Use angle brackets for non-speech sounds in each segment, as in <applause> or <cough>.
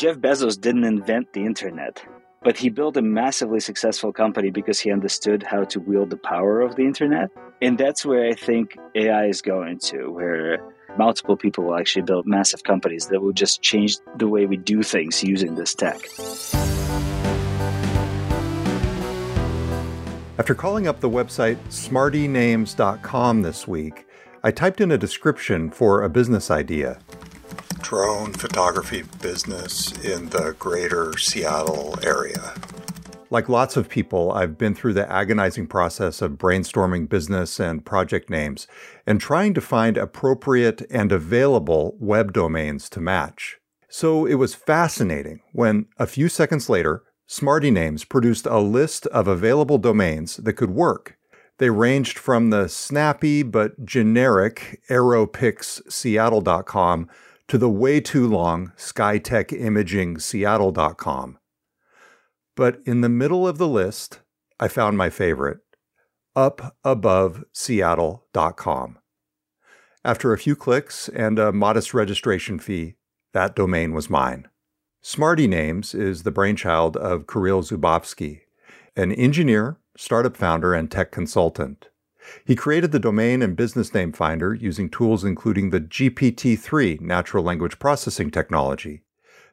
Jeff Bezos didn't invent the internet, but he built a massively successful company because he understood how to wield the power of the internet. And that's where I think AI is going to, where multiple people will actually build massive companies that will just change the way we do things using this tech. After calling up the website smartynames.com this week, I typed in a description for a business idea. Drone photography business in the greater Seattle area. Like lots of people, I've been through the agonizing process of brainstorming business and project names and trying to find appropriate and available web domains to match. So it was fascinating when, a few seconds later, Smarty Names produced a list of available domains that could work. They ranged from the snappy but generic aeropixseattle.com to the way too long skytechimagingseattle.com. But in the middle of the list, I found my favorite, upabove.seattle.com. After a few clicks and a modest registration fee, that domain was mine. Smarty Names is the brainchild of Kirill Zubovsky, an engineer, startup founder, and tech consultant. He created the domain and business name finder using tools including the GPT 3 natural language processing technology.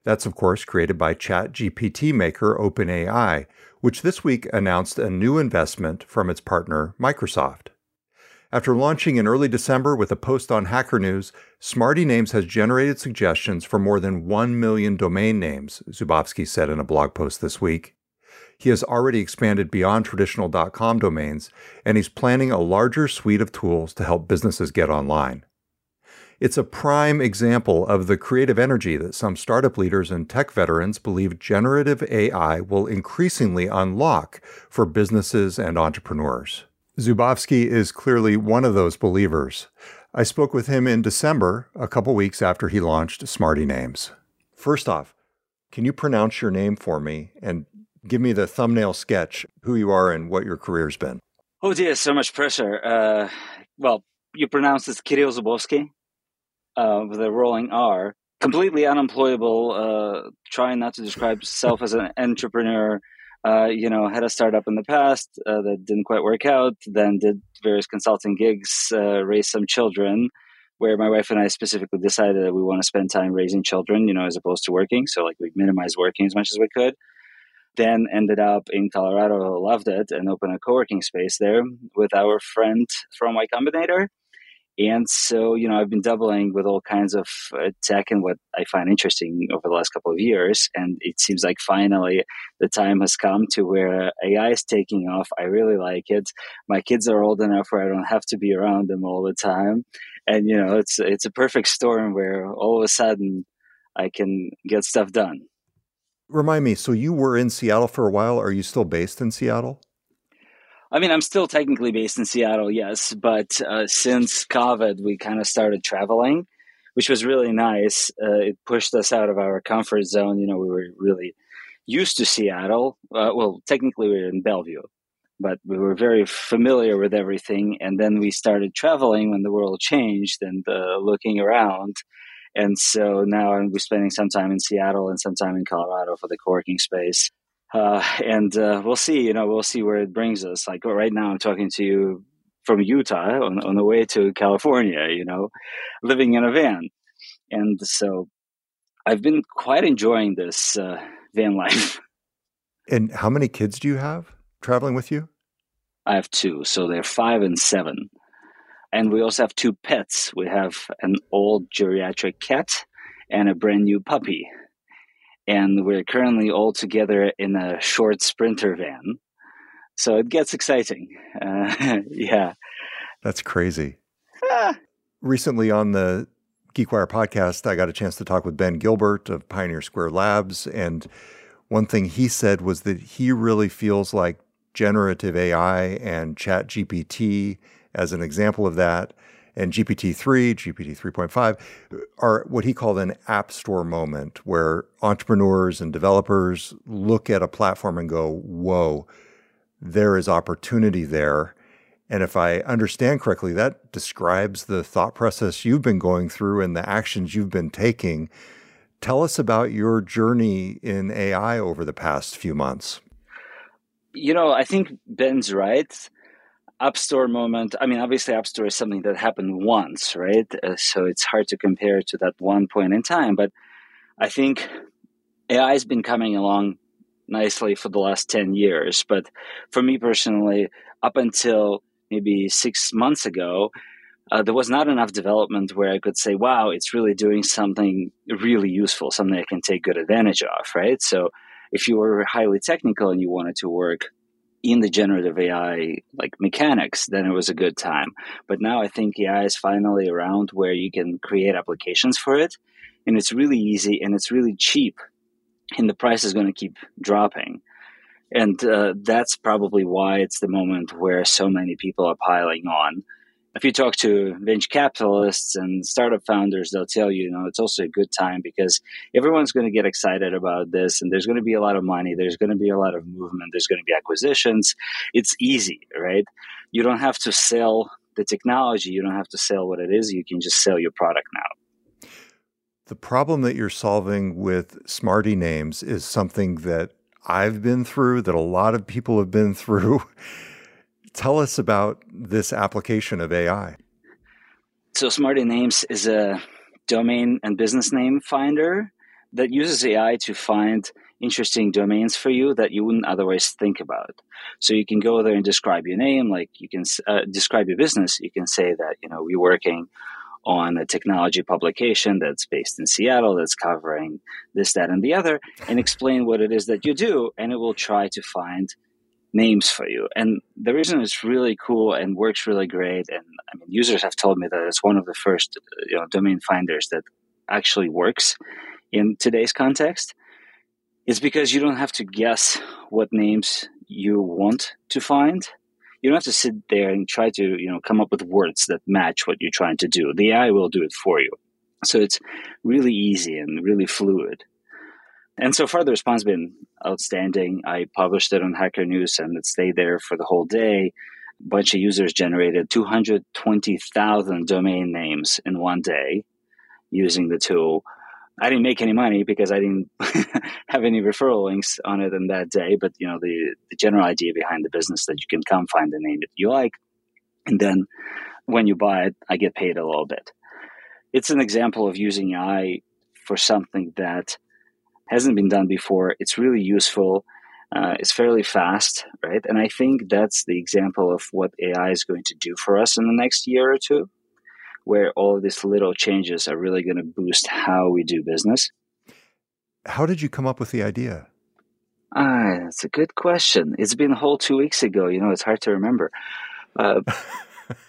That's, of course, created by ChatGPT maker OpenAI, which this week announced a new investment from its partner, Microsoft. After launching in early December with a post on Hacker News, Smarty Names has generated suggestions for more than 1 million domain names, Zubovsky said in a blog post this week. He has already expanded beyond traditional .com domains, and he's planning a larger suite of tools to help businesses get online. It's a prime example of the creative energy that some startup leaders and tech veterans believe generative AI will increasingly unlock for businesses and entrepreneurs. Zubovsky is clearly one of those believers. I spoke with him in December, a couple weeks after he launched Smarty Names. First off, can you pronounce your name for me and give me the thumbnail sketch, who you are and what your career's been? Oh dear, so much pressure. Uh, well, you pronounce it Kirill Zubovsky uh, with a rolling R. Completely unemployable, uh, trying not to describe self as an entrepreneur uh, you know, had a startup in the past uh, that didn't quite work out, then did various consulting gigs, uh, raised some children, where my wife and I specifically decided that we want to spend time raising children, you know, as opposed to working. So, like, we minimized working as much as we could. Then ended up in Colorado, loved it, and opened a co working space there with our friend from Y Combinator and so, you know, I've been doubling with all kinds of uh, tech and what I find interesting over the last couple of years. And it seems like finally the time has come to where AI is taking off. I really like it. My kids are old enough where I don't have to be around them all the time. And, you know, it's, it's a perfect storm where all of a sudden I can get stuff done. Remind me, so you were in Seattle for a while. Are you still based in Seattle? I mean, I'm still technically based in Seattle, yes, but uh, since COVID, we kind of started traveling, which was really nice. Uh, it pushed us out of our comfort zone. You know, we were really used to Seattle. Uh, well, technically, we were in Bellevue, but we were very familiar with everything. And then we started traveling when the world changed and uh, looking around. And so now I'm spending some time in Seattle and some time in Colorado for the co-working space uh, and uh, we'll see. You know, we'll see where it brings us. Like right now, I'm talking to you from Utah on, on the way to California. You know, living in a van, and so I've been quite enjoying this uh, van life. <laughs> And how many kids do you have traveling with you? I have two, so they're five and seven. And we also have two pets. We have an old geriatric cat and a brand new puppy and we're currently all together in a short sprinter van. So it gets exciting. Uh, <laughs> yeah. That's crazy. Ah. Recently on the GeekWire podcast, I got a chance to talk with Ben Gilbert of Pioneer Square Labs. And one thing he said was that he really feels like generative AI and Chat GPT, as an example of that, and GPT-3, GPT 3.5 are what he called an app store moment where entrepreneurs and developers look at a platform and go, whoa, there is opportunity there. And if I understand correctly, that describes the thought process you've been going through and the actions you've been taking Tell us about your journey in AI over the past few months. You know, I think Ben's right. App Store moment. I mean, obviously, App Store is something that happened once, right? Uh, so it's hard to compare to that one point in time. But I think AI has been coming along nicely for the last 10 years. But for me personally, up until maybe six months ago, uh, there was not enough development where I could say, wow, it's really doing something really useful, something I can take good advantage of, right? So if you were highly technical and you wanted to work in the generative AI like mechanics, then it was a good time. But now I think AI is finally around where you can create applications for it. And it's really easy and it's really cheap. And the price is going to keep dropping. And uh, that's probably why it's the moment where so many people are piling on if you talk to venture capitalists and startup founders, they'll tell you, you know, it's also a good time because everyone's going to get excited about this and there's going to be a lot of money. There's going to be a lot of movement. There's going to be acquisitions. It's easy, right? You don't have to sell the technology. You don't have to sell what it is. You can just sell your product now. The problem that you're solving with Smarty names is something that I've been through, that a lot of people have been <laughs> through. Tell us about this application of AI. So, Smarty Names is a domain and business name finder that uses AI to find interesting domains for you that you wouldn't otherwise think about. So you can go there and describe your name, like you can uh, describe your business. You can say that you know we're working on a technology publication that's based in Seattle that's covering this, that, and the other, and explain what it is that you do, and it will try to find names for you. And the reason it's really cool and works really great, and I mean, users have told me that it's one of the first you know, domain finders that actually works in today's context, is because you don't have to guess what names you want to find. You don't have to sit there and try to you know come up with words that match what you're trying to do. The AI will do it for you. So it's really easy and really fluid. And so far, the response has been outstanding. I published it on Hacker News and it stayed there for the whole day. A bunch of users generated 220,000 domain names in one day using the tool. I didn't make any money because I didn't <laughs> have any referral links on it in that day. But you know the, the general idea behind the business that you can come find the name that you like, and then when you buy it, I get paid a little bit. It's an example of using AI for something that hasn't been done before. It's really useful. Uh, it's fairly fast, right? And I think that's the example of what AI is going to do for us in the next year or two, where all of these little changes are really going to boost how we do business. How did you come up with the idea? Ah, that's a good question. It's been a whole two weeks ago. You know, it's hard to remember. Uh, <laughs>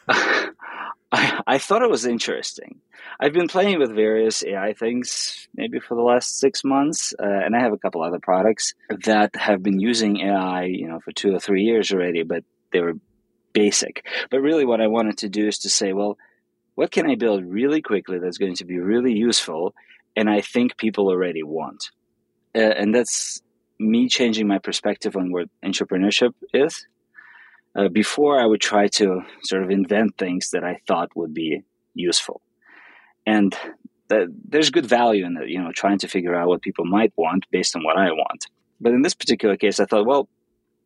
<laughs> I, I thought it was interesting. I've been playing with various AI things maybe for the last six months, uh, and I have a couple other products that have been using AI, you know, for two or three years already, but they were basic. But really, what I wanted to do is to say, well, what can I build really quickly that's going to be really useful, and I think people already want, uh, and that's me changing my perspective on what entrepreneurship is uh, before I would try to sort of invent things that I thought would be useful. And there's good value in it, you know, trying to figure out what people might want based on what I want. But in this particular case, I thought, well,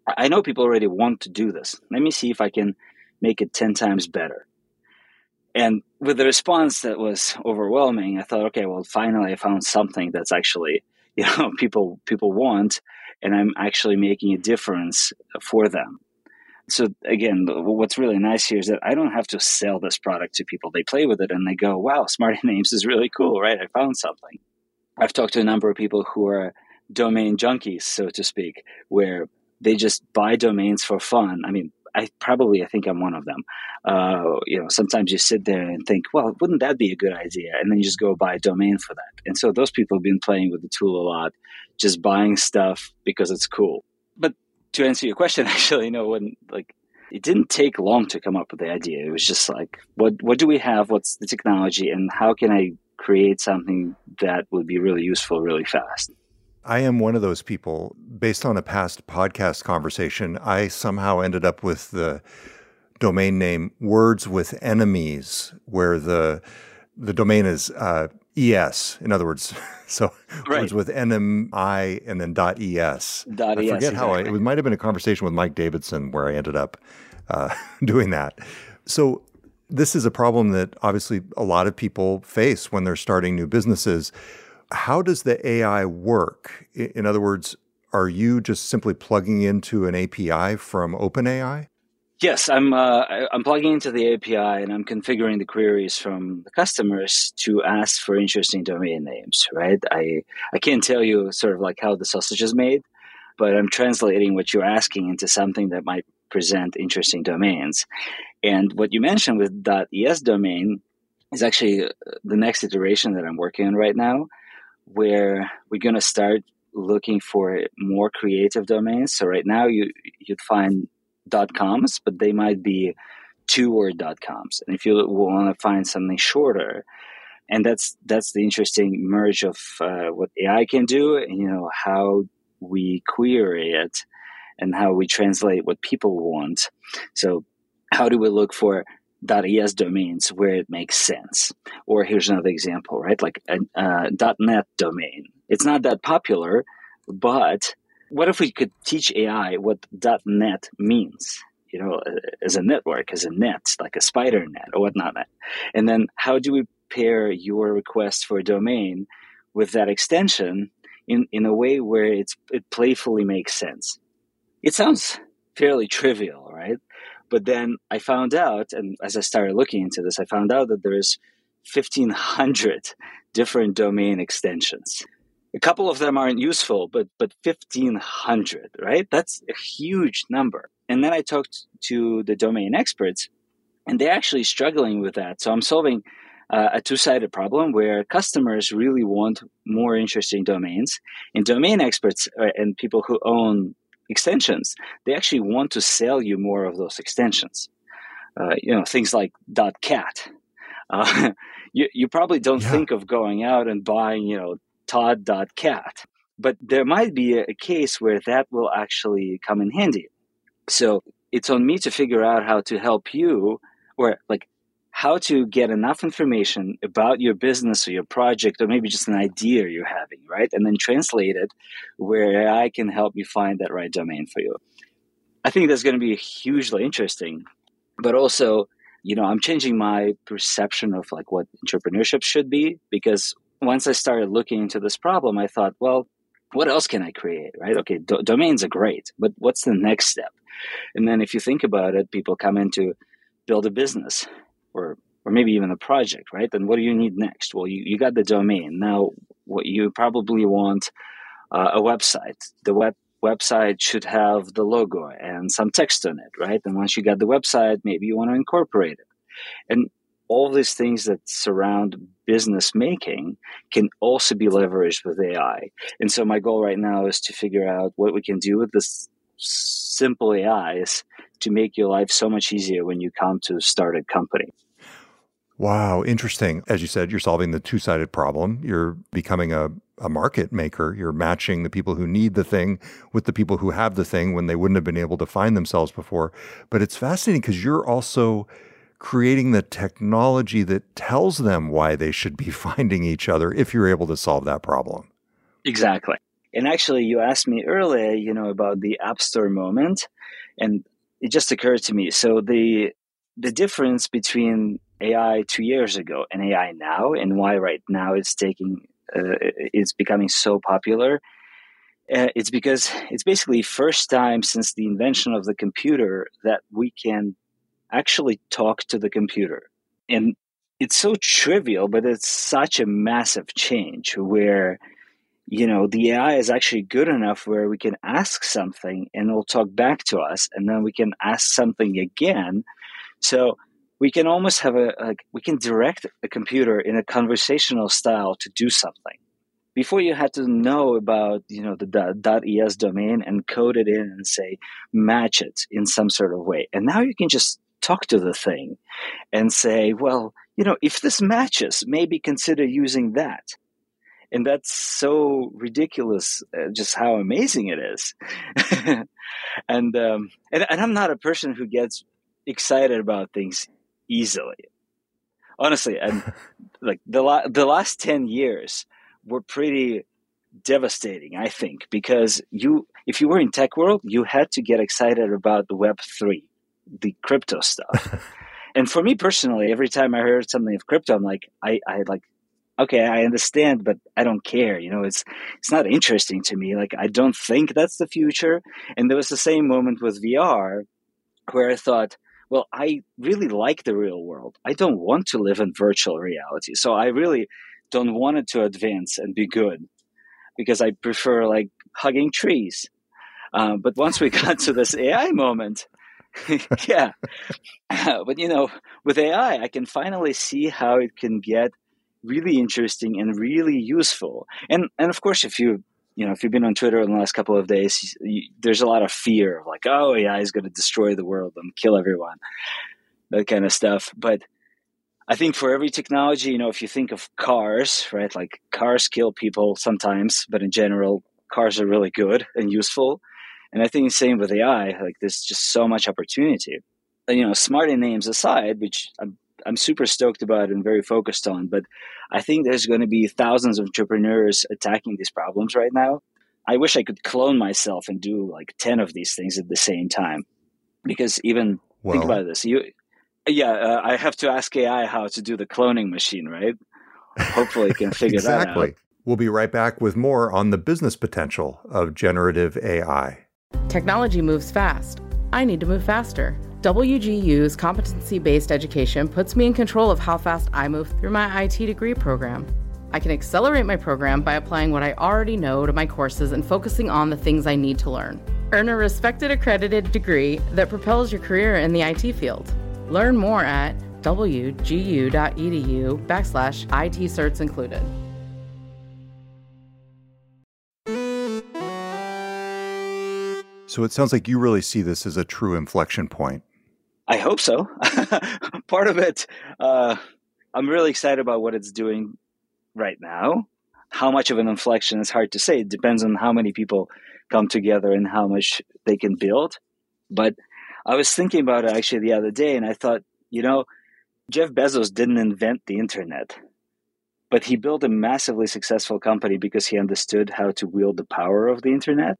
I know people already want to do this. Let me see if I can make it 10 times better. And with the response that was overwhelming, I thought, okay, well, finally I found something that's actually, <laughs> you know, people people want, and I'm actually making a difference for them so again, what's really nice here is that I don't have to sell this product to people. They play with it and they go, "Wow, Smart <laughs> Names is really cool!" Right? I found something. I've talked to a number of people who are domain junkies, so to speak, where they just buy domains for fun. I mean, I probably I think I'm one of them. Uh, you know, sometimes you sit there and think, well, wouldn't that be a good idea? And then you just go buy a domain for that. And so those people have been playing with the tool a lot, just buying stuff because it's cool. To answer your question, <laughs> actually, you know, when like it didn't take long to come up with the idea. It was just like, what what do we have? What's the technology, and how can I create something that would be really useful really fast? I am one of those people. Based on a past podcast conversation, I somehow ended up with the domain name Words with Enemies, where the the domain is uh, ES. In other words, <laughs> so Right. words with NMI and then dot ES. Dot I ES, forget how I, it might have been a conversation with Mike Davidson where I ended up uh, <laughs> doing that. So this is a problem that obviously a lot of people face when they're starting new businesses. How does the AI work? In other words, are you just simply plugging into an API from OpenAI? Yes, I'm. Uh, I'm plugging into the API and I'm configuring the queries from the customers to ask for interesting domain names. Right? I I can't tell you sort of like how the sausage is made, but I'm translating what you're asking into something that might present interesting domains. And what you mentioned with .es domain is actually uh, the next iteration that I'm working on right now, where we're going to start looking for more creative domains. So right now you you'd find dot coms, but they might be two word dot coms. And if you want to find something shorter, and that's that's the interesting merge of uh, what AI can do, and you know how we query it and how we translate what people want. So how do we look for .es domains where it makes sense? Or here's another example, right? Like a uh, .net domain. It's not that popular, but what if we could teach AI what .net means? You know, as a network, as a net, like a spider net or whatnot. And then how do we pair your request for a domain with that extension in, in a way where it's, it playfully makes sense? It sounds fairly trivial, right? But then I found out, and as I started looking into this, I found out that there's 1,500 different domain extensions. A couple of them aren't useful, but but 1,500, right? That's a huge number. And then I talked to the domain experts, and they're actually struggling with that. So I'm solving uh, a two-sided problem where customers really want more interesting domains, and domain experts uh, and people who own extensions, they actually want to sell you more of those extensions. Uh, you know, things like .cat. Uh, <laughs> you, you probably don't Yeah. think of going out and buying, you know, Todd.cat, but there might be a, case where that will actually come in handy. So it's on me to figure out how to help you or like how to get enough information about your business or your project or maybe just an idea you're having, right? And then translate it where I can help you find that right domain for you. I think that's going to be hugely interesting, but also, you know, I'm changing my perception of like what entrepreneurship should be because once I started looking into this problem, I thought, well, what else can I create, right? Okay, do- domains are great, but what's the next step? And then if you think about it, people come in to build a business or or maybe even a project, right? Then what do you need next? Well, you, you got the domain. Now, what you probably want uh, a website. The web website should have the logo and some text on it, right? And once you got the website, maybe you want to incorporate it. And all these things that surround business making can also be leveraged with AI. And so my goal right now is to figure out what we can do with this simple AIs to make your life so much easier when you come to start a company. Wow, interesting. As you said, you're solving the two sided problem. You're becoming a, a market maker. You're matching the people who need the thing with the people who have the thing when they wouldn't have been able to find themselves before. But it's fascinating because you're also creating the technology that tells them why they should be <laughs> finding each other if you're able to solve that problem. Exactly. And actually, you asked me earlier, you know, about the App Store moment, and it just occurred to me. So the the difference between AI two years ago and AI now, and why right now it's taking uh, it's becoming so popular. Uh, it's because it's basically first time since the invention of the computer that we can actually talk to the computer, and it's so trivial, but it's such a massive change where you know the ai is actually good enough where we can ask something and it'll talk back to us and then we can ask something again. So we can almost have a like we can direct a computer in a conversational style to do something. Before you had to know about you know the .es domain and code it in and say match it in some sort of way. And now you can just talk to the thing and say well you know if this matches maybe consider using that. And that's so ridiculous uh, just how amazing it is. <laughs> And, um, and and i'm not a person who gets excited about things easily. Honestly, and <laughs> like the la- the last ten years were pretty devastating. I think because you, if you were in tech world, you had to get excited about the Web three, the crypto stuff. and for me personally, every time I heard something of crypto, I'm like, I, I like okay, I understand, but I don't care. You know, it's it's not interesting to me. Like I don't think that's the future. And there was the same moment with VR where I thought, well, I really like the real world. I don't want to live in virtual reality. So I really don't want it to advance and be good because I prefer like hugging trees. Um, but once we <laughs> got to this AI moment, <laughs> yeah. <laughs> but you know, with AI, I can finally see how it can get really interesting and really useful. And and of course, if you you know if you've been on Twitter in the last couple of days, you, there's a lot of fear of like, oh yeah, he's going to destroy the world and kill everyone, that kind of stuff. But I think for every technology, you know, if you think of cars, right, like cars kill people sometimes, but in general, cars are really good and useful. And I think the same with AI. Like there's just so much opportunity. And, you know, smarty names aside, which I'm I'm super stoked about and very focused on. But I think there's going to be thousands of entrepreneurs attacking these problems right now. I wish I could clone myself and do like 10 of these things at the same time. Because even well, think about this. You, yeah, uh, I have to ask AI how to do the cloning machine, right? Hopefully, it can <laughs> figure exactly. that out. Exactly. We'll be right back with more on the business potential of generative AI. Technology moves fast. I need to move faster. WGU's competency based education puts me in control of how fast I move through my IT degree program. I can accelerate my program by applying what I already know to my courses and focusing on the things I need to learn. Earn a respected accredited degree that propels your career in the IT field. Learn more at wgu.edu backslash IT certs included. So it sounds like you really see this as a true inflection point. I hope so. <laughs> Part of it, uh, I'm really excited about what it's doing right now. How much of an inflection is hard to say. It depends on how many people come together and how much they can build. But I was thinking about it actually the other day, and I thought, you know, Jeff Bezos didn't invent the internet, but he built a massively successful company because he understood how to wield the power of the internet.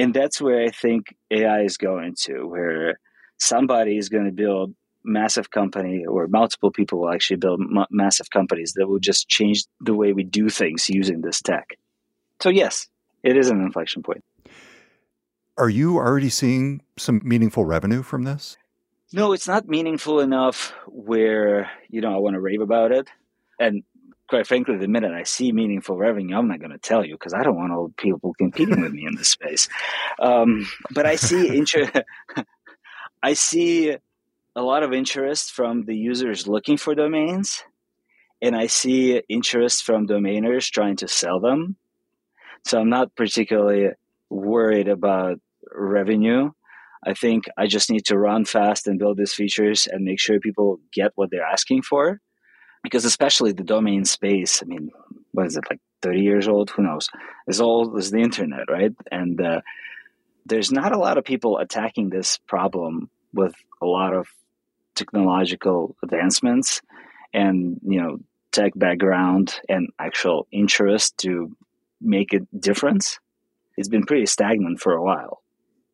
And that's where I think AI is going to, where somebody is going to build massive company or multiple people will actually build m- massive companies that will just change the way we do things using this tech. So yes, it is an inflection point. Are you already seeing some meaningful revenue from this? No, it's not meaningful enough where, you know, I want to rave about it. And quite frankly, the minute I see meaningful revenue, I'm not going to tell you because I don't want all people competing with me in this space. Um, but I see <laughs> interest. <laughs> I see a lot of interest from the users looking for domains, and I see interest from domainers trying to sell them. So I'm not particularly worried about revenue. I think I just need to run fast and build these features and make sure people get what they're asking for. Because especially the domain space, I mean, what is it like 30 years old? Who knows? As old as the internet, right? And uh, there's not a lot of people attacking this problem with a lot of technological advancements and you know tech background and actual interest to make a difference it's been pretty stagnant for a while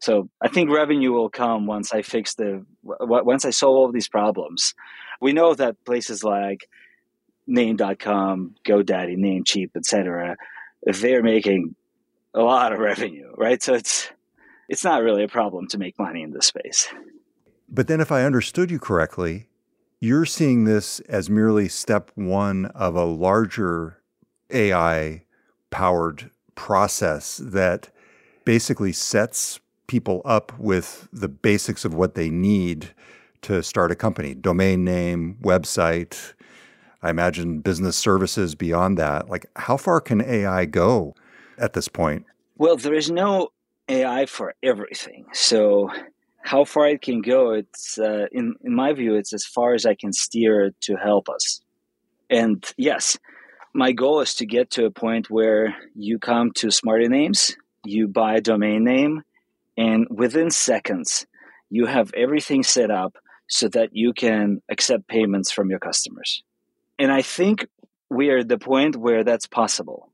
so i think revenue will come once i fix the once i solve all these problems we know that places like name.com godaddy namecheap etc they're making a lot of revenue right so it's it's not really a problem to make money in this space. But then, if I understood you correctly, you're seeing this as merely step one of a larger AI powered process that basically sets people up with the basics of what they need to start a company domain name, website. I imagine business services beyond that. Like, how far can AI go at this point? Well, there is no AI for everything. So how far it can go, it's uh, in in my view, it's as far as I can steer to help us. And yes, my goal is to get to a point where you come to Smarty Names, you buy a domain name, and within seconds, you have everything set up so that you can accept payments from your customers. And I think we are at the point where that's possible.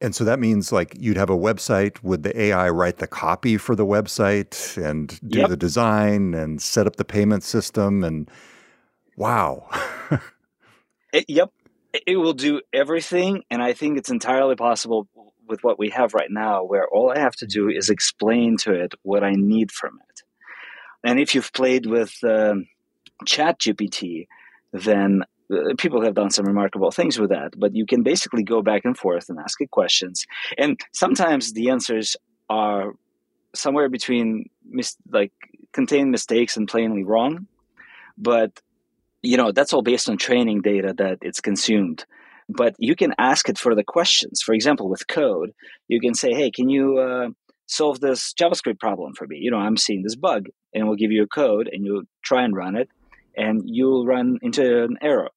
And so that means like you'd have a website. Would the AI write the copy for the website and do yep. the design and set up the payment system? And wow. <laughs> it, yep. It will do everything. And I think it's entirely possible with what we have right now, where all I have to do is explain to it what I need from it. And if you've played with um, Chat GPT, then uh, people have done some remarkable things with that. But you can basically go back and forth and ask it questions, and sometimes the answers are somewhere between mis- like contain mistakes and plainly wrong. But you know that's all based on training data that it's consumed. But you can ask it for the questions. For example, with code, you can say, "Hey, can you?" Uh, solve this JavaScript problem for me. You know, I'm seeing this bug, and we'll give you a code, and you'll try and run it, and you'll run into an error.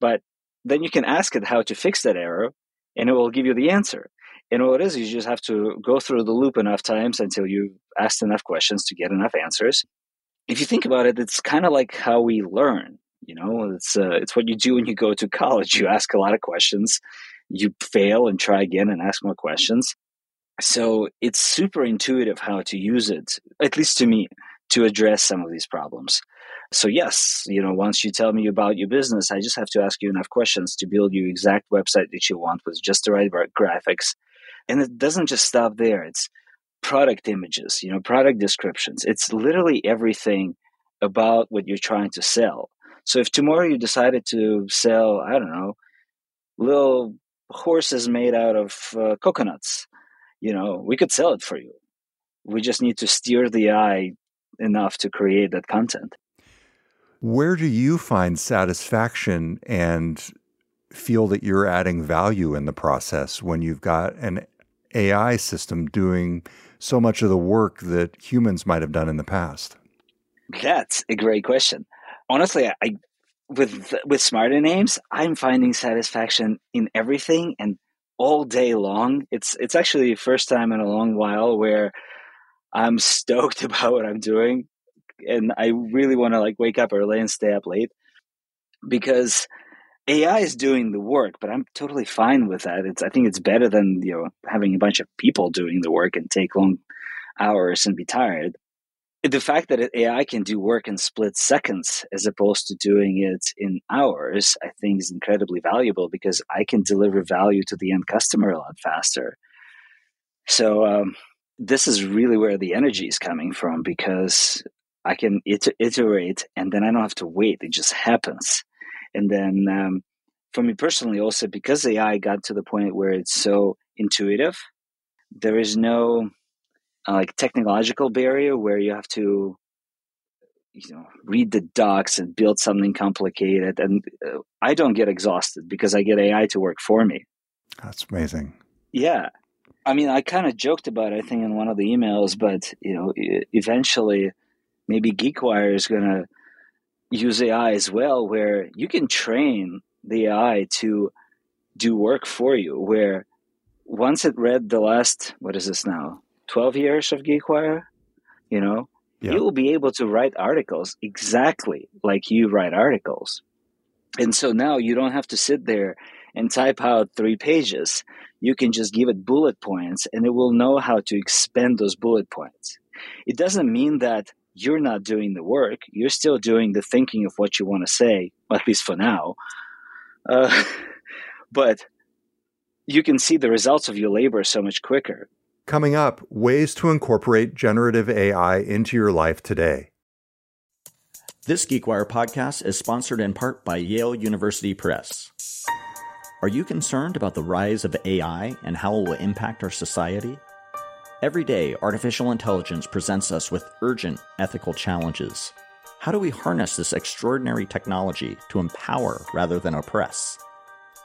But then you can ask it how to fix that error, and it will give you the answer. And what it is, you just have to go through the loop enough times until you asked enough questions to get enough answers. If you think about it, it's kind of like how we learn. You know, it's uh, it's what you do when you go to college. You ask a lot of questions, you fail and try again and ask more questions. So it's super intuitive how to use it, at least to me, to address some of these problems. So yes, you know, once you tell me about your business, I just have to ask you enough questions to build you exact website that you want with just the right graphics. And it doesn't just stop there. It's product images, you know, product descriptions. It's literally everything about what you're trying to sell. So if tomorrow you decided to sell, I don't know, little horses made out of uh, coconuts, you know, we could sell it for you. We just need to steer the AI enough to create that content. Where do you find satisfaction and feel that you're adding value in the process when you've got an AI system doing so much of the work that humans might have done in the past? That's a great question. Honestly, I with with Smarty Names, I'm finding satisfaction in everything and all day long. It's it's actually the first time in a long while where I'm <laughs> stoked about what I'm doing, and I really want to like wake up early and stay up late because AI is doing the work, but I'm totally fine with that. It's I think it's better than you know having a bunch of people doing the work and take long hours and be tired the fact that AI can do work in split seconds as opposed to doing it in hours, I think is incredibly valuable because I can deliver value to the end customer a lot faster. So um, this is really where the energy is coming from because I can iterate and then I don't have to wait; it just happens. And then um, for me personally, also because AI got to the point where it's so intuitive, there is no like technological barrier where you have to you know read the docs and build something complicated and uh, i don't get exhausted because i get ai to work for me. That's amazing. Yeah. I mean i kind of joked about it, i think in one of the emails but you know eventually maybe geekwire is going to use ai as well where you can train the ai to do work for you where once it read the last what is this now 12 years of GeekWire, you know, yeah. you will be able to write articles exactly like you write articles. And so now you don't have to sit there and type out three pages. You can just give it bullet points and it will know how to expand those bullet points. It doesn't mean that you're not doing the work. You're still doing the thinking of what you want to say, at least for now. Uh, <laughs> but you can see the results of your labor so much quicker. Coming up, ways to incorporate generative AI into your life today. This GeekWire podcast is sponsored in part by Yale University Press. Are you concerned about the rise of AI and how it will impact our society? Every day, artificial intelligence presents us with urgent ethical challenges. How do we harness this extraordinary technology to empower rather than oppress?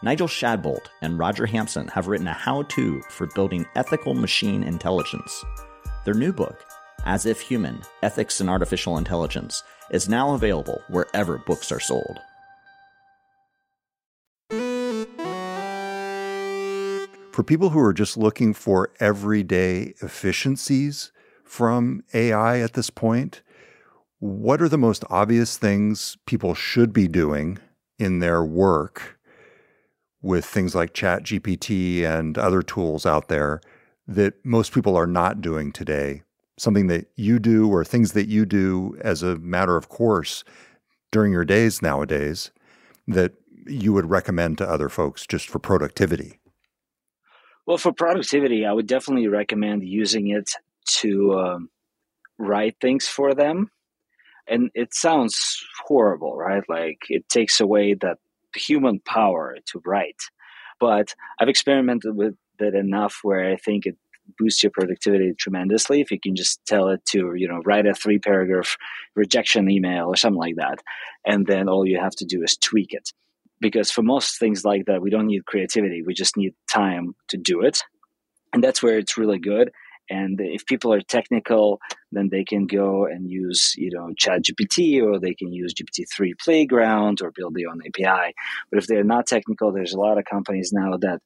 Nigel Shadbolt and Roger Hampson have written a how to for building ethical machine intelligence. Their new book, As If Human Ethics and Artificial Intelligence, is now available wherever books are sold. For people who are just looking for everyday efficiencies from AI at this point, what are the most obvious things people should be doing in their work with things like Chat GPT and other tools out there that most people are not doing today? Something that you do or things that you do as a matter of course during your days nowadays that you would recommend to other folks just for productivity? Well, for productivity, I would definitely recommend using it to um, write things for them. And it sounds horrible, right? Like it takes away that human power to write. But I've experimented with it enough where I think it boosts your productivity tremendously if you can just tell it to you know write a three paragraph rejection email or something like that. And then all you have to do is tweak it. Because for most things like that we don't need creativity. We just need time to do it. And that's where it's really good and if people are technical then they can go and use you know chat gpt or they can use gpt-3 playground or build their own api but if they're not technical there's a lot of companies now that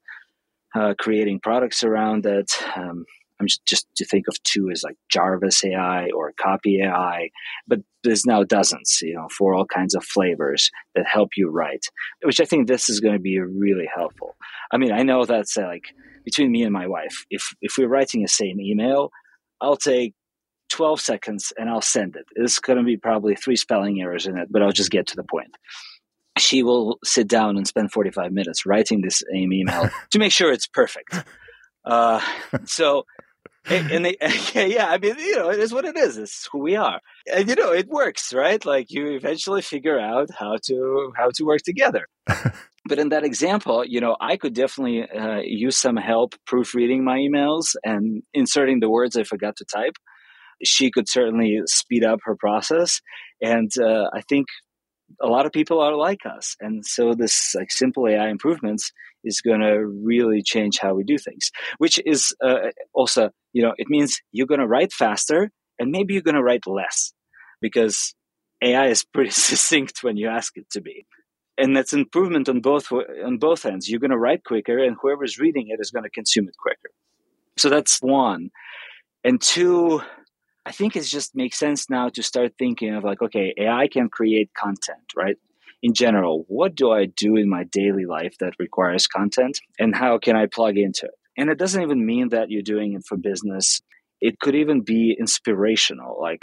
uh, creating products around it. Um, i'm just, to think of two as like jarvis ai or copy ai but there's now dozens you know for all kinds of flavors that help you write which i think this is going to be really helpful. I mean i know that's uh, like between me and my wife, if if we're writing the same email, I'll take 12 seconds and I'll send it. It's going to be probably three spelling errors in it, but I'll just get to the point. She will sit down and spend 45 minutes writing this same email <laughs> to make sure it's perfect. Uh, <laughs> so, and they, <laughs> yeah, I mean, you know, it is what it is. It's who we are, and you know, it works, right? Like you eventually figure out how to how to work together. But in that example, you know, I could definitely uh, use some help proofreading my emails and inserting the words I forgot to type. She could certainly speed up her process, and uh, I think a lot of people are like us, and so this like simple AI improvements is going to really change how we do things. Which is uh, also, you know, it means you're going to write faster, and maybe you're going to write less, because AI is pretty <laughs> succinct when you ask it to be and that's improvement on both on both ends. You're going to write quicker, and whoever's reading it is going to consume it quicker. So that's one. And two, I think it just makes sense now to start thinking of like, okay, AI can create content, right? In general, what do I do in my daily life that requires content, and how can I plug into it? And it doesn't even mean that you're doing it for business. It could even be inspirational. Like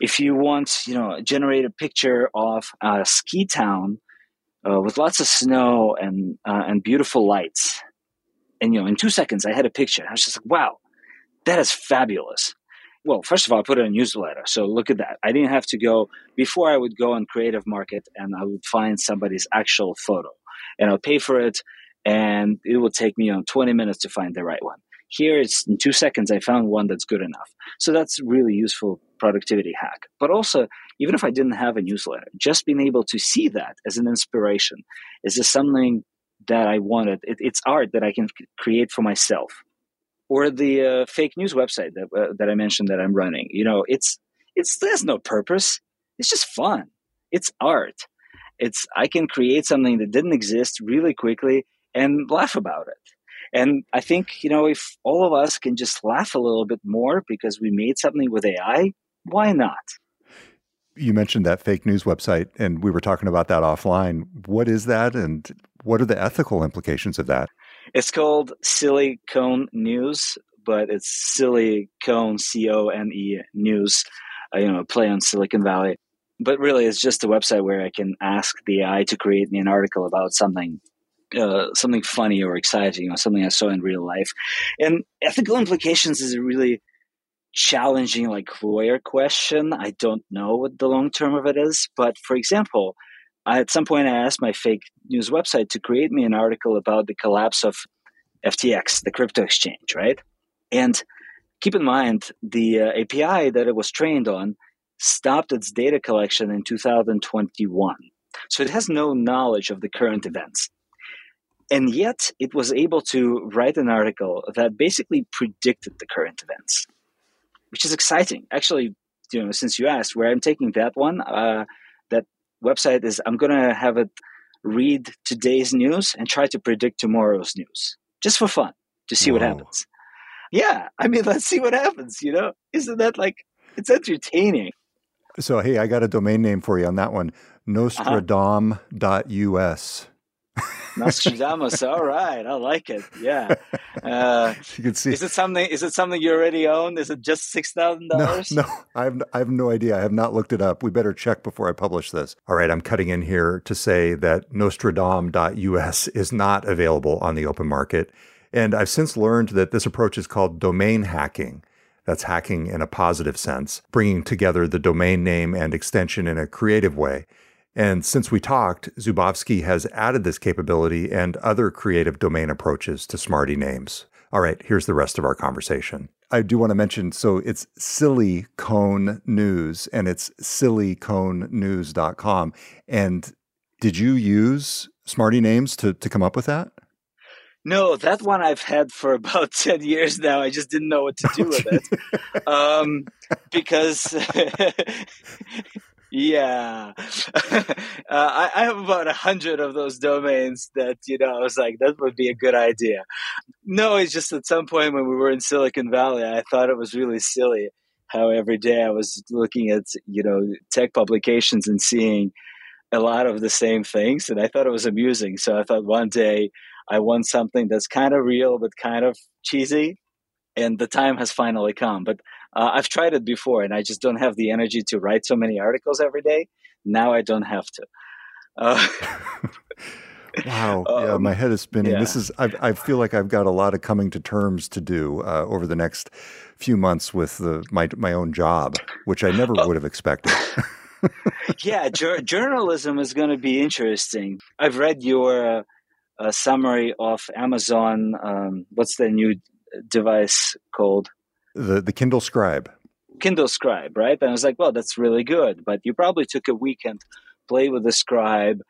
if you want, you know, generate a picture of a ski town uh, with lots of snow and uh, and beautiful lights. And you know, in two seconds, I had a picture. I was just like, "Wow, that is fabulous." Well, first of all, I put it in a newsletter. So look at that. I didn't have to go before I would go on Creative Market and I would find somebody's actual photo, and I'll pay for it, and it will take me you know 20 minutes to find the right one. Here, it's in two seconds. I found one that's good enough. So that's really useful productivity hack. But also, even if I didn't have a newsletter, just being able to see that as an inspiration is just something that I wanted. It, it's art that I can create for myself. Or the uh, fake news website that uh, that I mentioned that I'm running. You know, it's it's there's no purpose. It's just fun. It's art. It's I can create something that didn't exist really quickly and laugh about it. And I think, you know, if all of us can just laugh a little bit more because we made something with AI, why not? You mentioned that fake news website, and we were talking about that offline. What is that, and what are the ethical implications of that? It's called Silly Cone News, but it's Silly Cone, C O N E News, uh, you know, a play on Silicon Valley. But really, it's just a website where I can ask the AI to create me an article about something uh, something funny or exciting or something I saw in real life. And ethical implications is a really challenging, like lawyer question. I don't know what the long term of it is, but for example, I, at some point I asked my fake news website to create me an article about the collapse of FTX, the crypto exchange, right? And keep in mind the uh, API that it was trained on stopped its data collection in 2021. So it has no knowledge of the current events. And yet it was able to write an article that basically predicted the current events, which is exciting. Actually, you know, since you asked where I'm taking that one, uh, that website is I'm going to have it read today's news and try to predict tomorrow's news just for fun to see Whoa. what happens. Yeah, I mean, <laughs> let's see what happens, you know? Isn't that like, it's entertaining. So, hey, I got a domain name for you on that one Nostradam.us. Nostradamus. All right, I like it. Yeah, <laughs> uh, you can see. Is it something? Is it something you already own? Is it just six thousand no, dollars? No, I have I have no idea. I have not looked it up. We better check before I publish this. All right, I'm cutting in here to say that Nostradam.us is not available on the open market, and I've since learned that this approach is called domain hacking. That's hacking in a positive sense, bringing together the domain name and extension in a creative way. And since we talked, Zubovsky has added this capability and other creative domain approaches to Smarty names. All right, here's the rest of our conversation. I do want to mention so it's Silly Cone News and it's sillyconenews.com. And did you use Smarty names to, to come up with that? No, that one I've had for <laughs> about 10 years now. I just didn't know what to do with it. <laughs> um, because <laughs> Yeah, <laughs> uh, I, I, have about a hundred of those domains that you know. I was like, that would be a good idea. No, it's just at some point when we were in Silicon Valley, I thought it was really silly how every day I was looking at you know tech publications and seeing a lot of the same things, and I thought it was amusing. So I thought one day I want something that's kind of real but kind of cheesy, and the time has finally come. But uh, I've tried it before, and I just don't have the energy to write so many articles every day. Now I don't have to. Uh, <laughs> wow, <laughs> yeah, my head is spinning. Yeah. This is I, I, feel like I've got a lot of coming to terms to do uh, over the next few months with the, my my own job, which I never <laughs> oh. would have expected. yeah, journalism is going to be interesting. I've read your uh, summary of Amazon. Um, what's the new device called? The the Kindle Scribe. Kindle Scribe, right? And I was like, well, that's really good, but you probably took a weekend, play with the Scribe,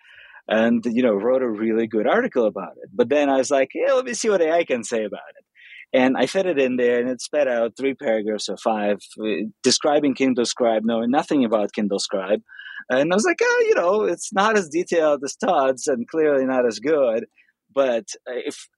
and you know wrote a really good article about it. But then I was like, yeah, let me see what AI can say about it. And I fed it in there, and it spat out three paragraphs or five uh, describing Kindle Scribe, knowing nothing about Kindle Scribe. And I was like, oh, you know, it's not as detailed as Todd's, and clearly not as good. But if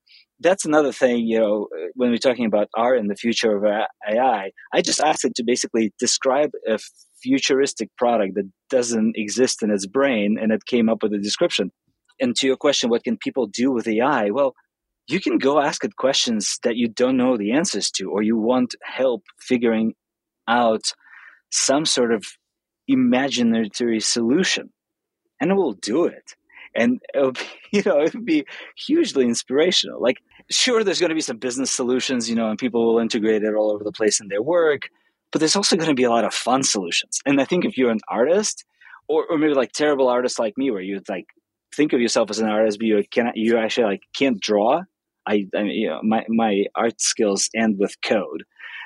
that's another thing, you know, uh, when we're talking about art and the future of uh, AI, I just asked it to basically describe a futuristic product that doesn't exist in its brain, and it came up with a description. And to your question, what can people do with AI? Well, you can go ask it questions that you don't know the answers to, or you want help figuring out some sort of imaginary solution, and it will do it and it <laughs> be, you know it would be hugely inspirational like sure there's going to be some business solutions you know and people will integrate it all over the place in their work but there's also going to be a lot of fun solutions. And i think if you're an artist or, or maybe like terrible artists like me where you like think of yourself as an artist but you cannot you actually like can't draw i, I mean, you know my, my art skills end with code.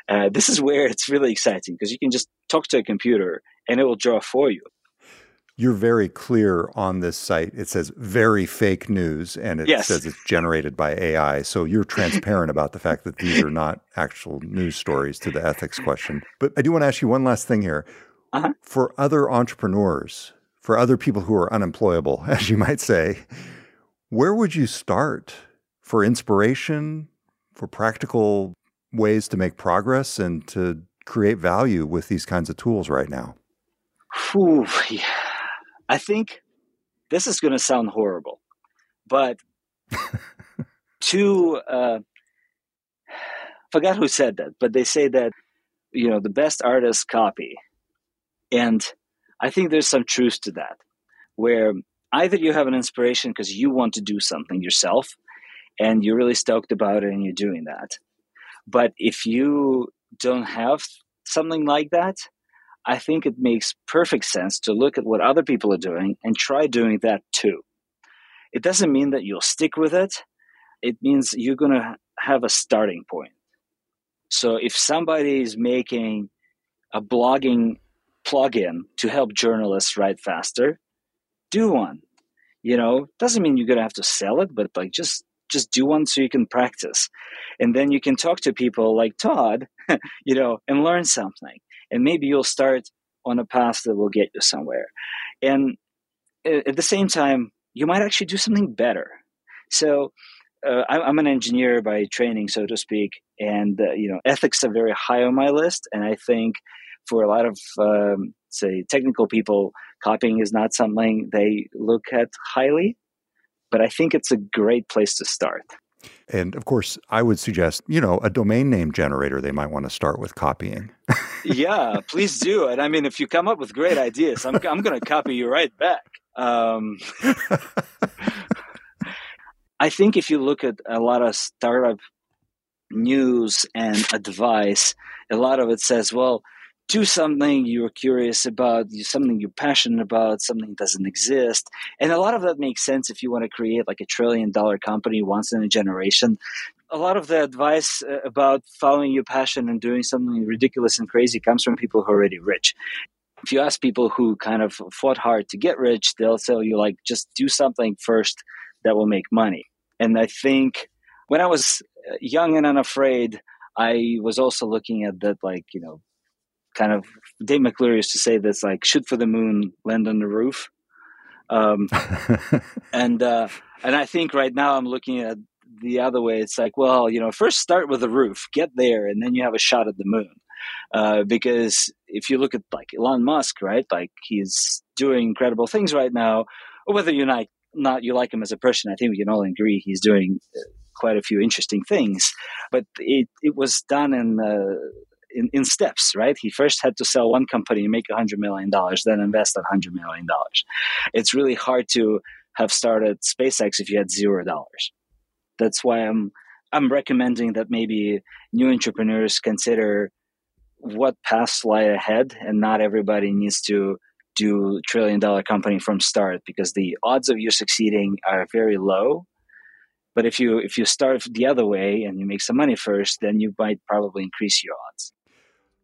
Uh, this is where it's really exciting because you can just talk to a computer and it will draw for you you're very clear on this site. It says very fake news and it yes. says it's generated by AI. So you're transparent about the fact that these are not actual news stories to the ethics question. But I do want to ask you one last thing here. Uh-huh. For other entrepreneurs, for other people who are unemployable, <laughs> as you might say, where would you start for inspiration, for practical ways to make progress and to create value with these kinds of tools right now? Whew, yeah I think this is going to sound horrible, but <laughs> to uh, forgot who said that, but they say that you know the best artists copy, and I think there's some truth to that, where either you have an inspiration because you want to do something yourself, and you're really stoked about it, and you're doing that, but if you don't have something like that, I think it makes perfect sense to look at what other people are doing and try doing that too. It doesn't mean that you'll stick with it, it means you're going to have a starting point. So if somebody is making a blogging plugin to help journalists write faster, do one. You know, doesn't mean you're going to have to sell it, but like just just do one so you can practice. And then you can talk to people like Todd, <laughs> you know, and learn something and maybe you'll start on a path that will get you somewhere. And at the same time, you might actually do something better. So uh, I'm an engineer by training, so to speak, and uh, you know ethics are very high on my list. And I think for a lot of um, say technical people, copying is not something they look at highly. But I think it's a great place to start. And of course, I would suggest, you know, a domain name generator they might want to start with copying. <laughs> yeah, please do. And I mean, if you come up with great ideas, I'm, I'm going to copy you right back. Um, <laughs> I think if you look at a lot of startup news and advice, a lot of it says, well, do something you're curious about, something you're passionate about, something doesn't exist. And a lot of that makes sense if you want to create like a trillion dollar company once in a generation. A lot of the advice uh, about following your passion and doing something ridiculous and crazy comes from people who are already rich. If you ask people who kind of fought hard to get rich, they'll tell you, like, just do something first that will make money. And I think when I was uh, young and unafraid, I was also looking at that, like, you know, kind of Dave McClure used to say this like shoot for the moon, land on the roof. Um, <laughs> and uh, and I think right now I'm looking at the other way. It's like, well, you know, first start with the roof, get there, and then you have a shot at the moon. Uh, because if you look at like Elon Musk, right, like he's doing incredible things right now. Whether you're not not you like him as a person, I think we can all agree he's doing uh, quite a few interesting things. But it it was done in uh, in, in steps, right? He first had to sell one company and make $100 million, then invest $100 million. It's really hard to have started SpaceX if you had zero dollars. That's why I'm I'm recommending that maybe new entrepreneurs consider what paths lie ahead, and not everybody needs to do trillion dollar company from start because the odds of you succeeding are very low. But if you if you start the other way and you make some money first, then you might probably increase your odds.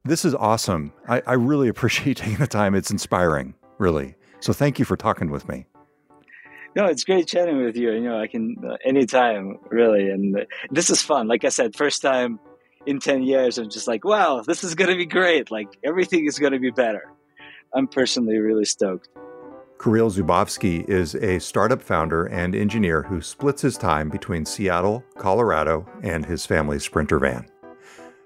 This is awesome. I, I really appreciate <laughs> taking the time. It's inspiring, really. So thank you for talking with me. No, it's great chatting with you. You know, I can uh, anytime, really. And uh, this is fun. Like I said, first time in 10 years, I'm just like, wow, this is going to be great. Like everything is going to be better. I'm personally really stoked. Kirill Zubovsky is a startup founder and engineer who splits his time between Seattle, Colorado, and his family's Sprinter van.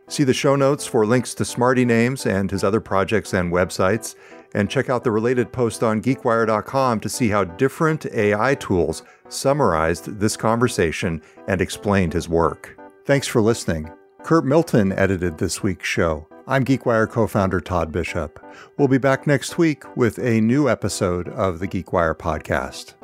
See the show notes for links to Smarty Names and his other projects and websites, and check out the related post on geekwire.com to see how different AI tools summarized this conversation and explained his work. Thanks for listening. Curt Milton edited this week's show. I'm GeekWire co founder Todd Bishop. We'll be back next week with a new episode of the GeekWire podcast.